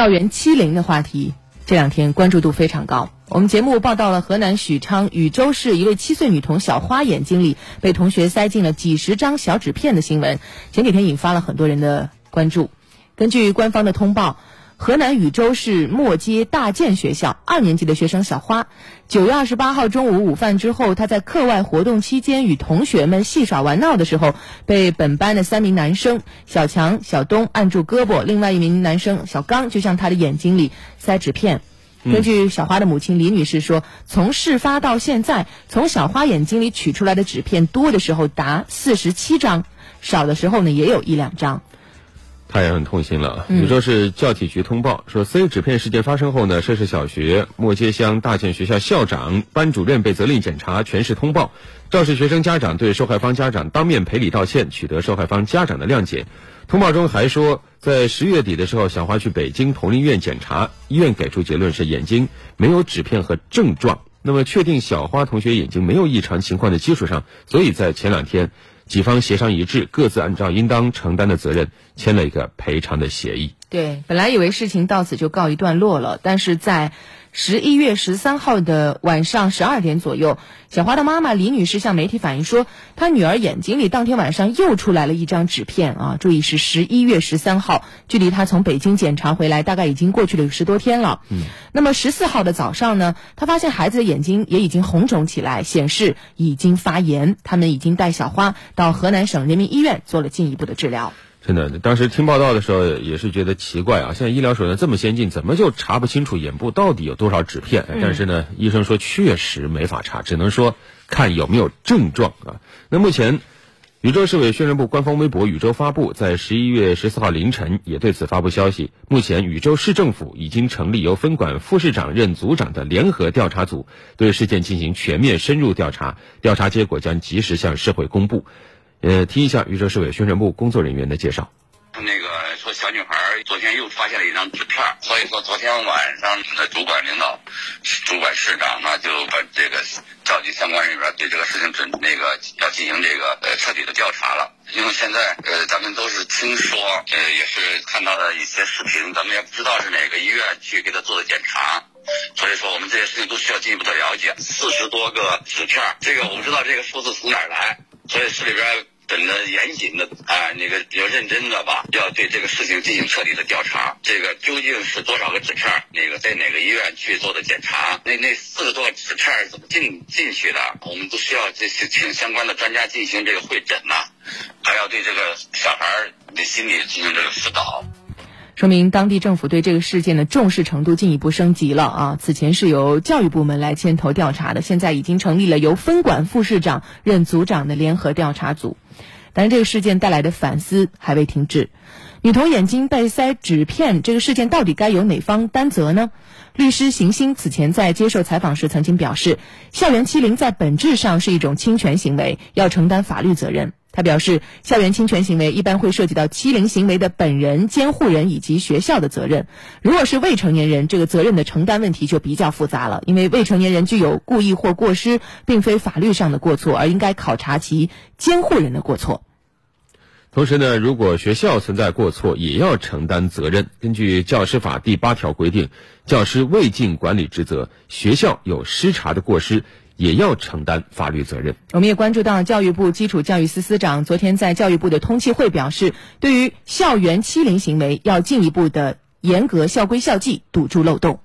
校园欺凌的话题这两天关注度非常高。我们节目报道了河南许昌禹州市一位七岁女童小花眼睛里被同学塞进了几十张小纸片的新闻，前几天引发了很多人的关注。根据官方的通报。河南禹州市磨街大建学校二年级的学生小花，九月二十八号中午午饭之后，她在课外活动期间与同学们戏耍玩闹的时候，被本班的三名男生小强、小东按住胳膊，另外一名男生小刚就向她的眼睛里塞纸片。根据小花的母亲李女士说，从事发到现在，从小花眼睛里取出来的纸片多的时候达四十七张，少的时候呢也有一两张。他也很痛心了。你说是教体局通报说，，C 纸片事件发生后呢，涉事小学莫街乡大建学校校长、班主任被责令检查全市通报，肇事学生家长对受害方家长当面赔礼道歉，取得受害方家长的谅解。通报中还说，在十月底的时候，小花去北京同仁医院检查，医院给出结论是眼睛没有纸片和症状。那么，确定小花同学眼睛没有异常情况的基础上，所以在前两天。几方协商一致，各自按照应当承担的责任签了一个赔偿的协议。对，本来以为事情到此就告一段落了，但是在。十一月十三号的晚上十二点左右，小花的妈妈李女士向媒体反映说，她女儿眼睛里当天晚上又出来了一张纸片啊！注意是十一月十三号，距离她从北京检查回来大概已经过去了十多天了。嗯，那么十四号的早上呢，她发现孩子的眼睛也已经红肿起来，显示已经发炎。他们已经带小花到河南省人民医院做了进一步的治疗。真的，当时听报道的时候也是觉得奇怪啊！现在医疗手段这么先进，怎么就查不清楚眼部到底有多少纸片？但是呢，医生说确实没法查，只能说看有没有症状啊。那目前，禹州市委宣传部官方微博“禹州发布”在十一月十四号凌晨也对此发布消息。目前，禹州市政府已经成立由分管副市长任组长的联合调查组，对事件进行全面深入调查，调查结果将及时向社会公布。呃，听一下禹州市委宣传部工作人员的介绍。那个说小女孩昨天又发现了一张纸片，所以说昨天晚上的主管领导、主管市长呢就把这个召集相关人员，对这个事情准那个要进行这个呃彻底的调查了。因为现在呃咱们都是听说，呃也是看到了一些视频，咱们也不知道是哪个医院去给他做的检查，所以说我们这些事情都需要进一步的了解。四十多个纸片，这个我不知道这个数字从哪儿来，所以市里边。诊的严谨的啊，那个要认真的吧，要对这个事情进行彻底的调查。这个究竟是多少个纸片？那个在哪个医院去做的检查？那那四个多个纸片怎么进进去的？我们都需要这些请相关的专家进行这个会诊呐，还要对这个小孩的心理进行这个辅导。说明当地政府对这个事件的重视程度进一步升级了啊！此前是由教育部门来牵头调查的，现在已经成立了由分管副市长任组长的联合调查组。但是这个事件带来的反思还未停止。女童眼睛被塞纸片这个事件到底该由哪方担责呢？律师邢星此前在接受采访时曾经表示，校园欺凌在本质上是一种侵权行为，要承担法律责任。他表示，校园侵权行为一般会涉及到欺凌行为的本人、监护人以及学校的责任。如果是未成年人，这个责任的承担问题就比较复杂了，因为未成年人具有故意或过失，并非法律上的过错，而应该考察其监护人的过错。同时呢，如果学校存在过错，也要承担责任。根据教师法第八条规定，教师未尽管理职责，学校有失察的过失。也要承担法律责任。我们也关注到，教育部基础教育司司长昨天在教育部的通气会表示，对于校园欺凌行为，要进一步的严格校规校纪，堵住漏洞。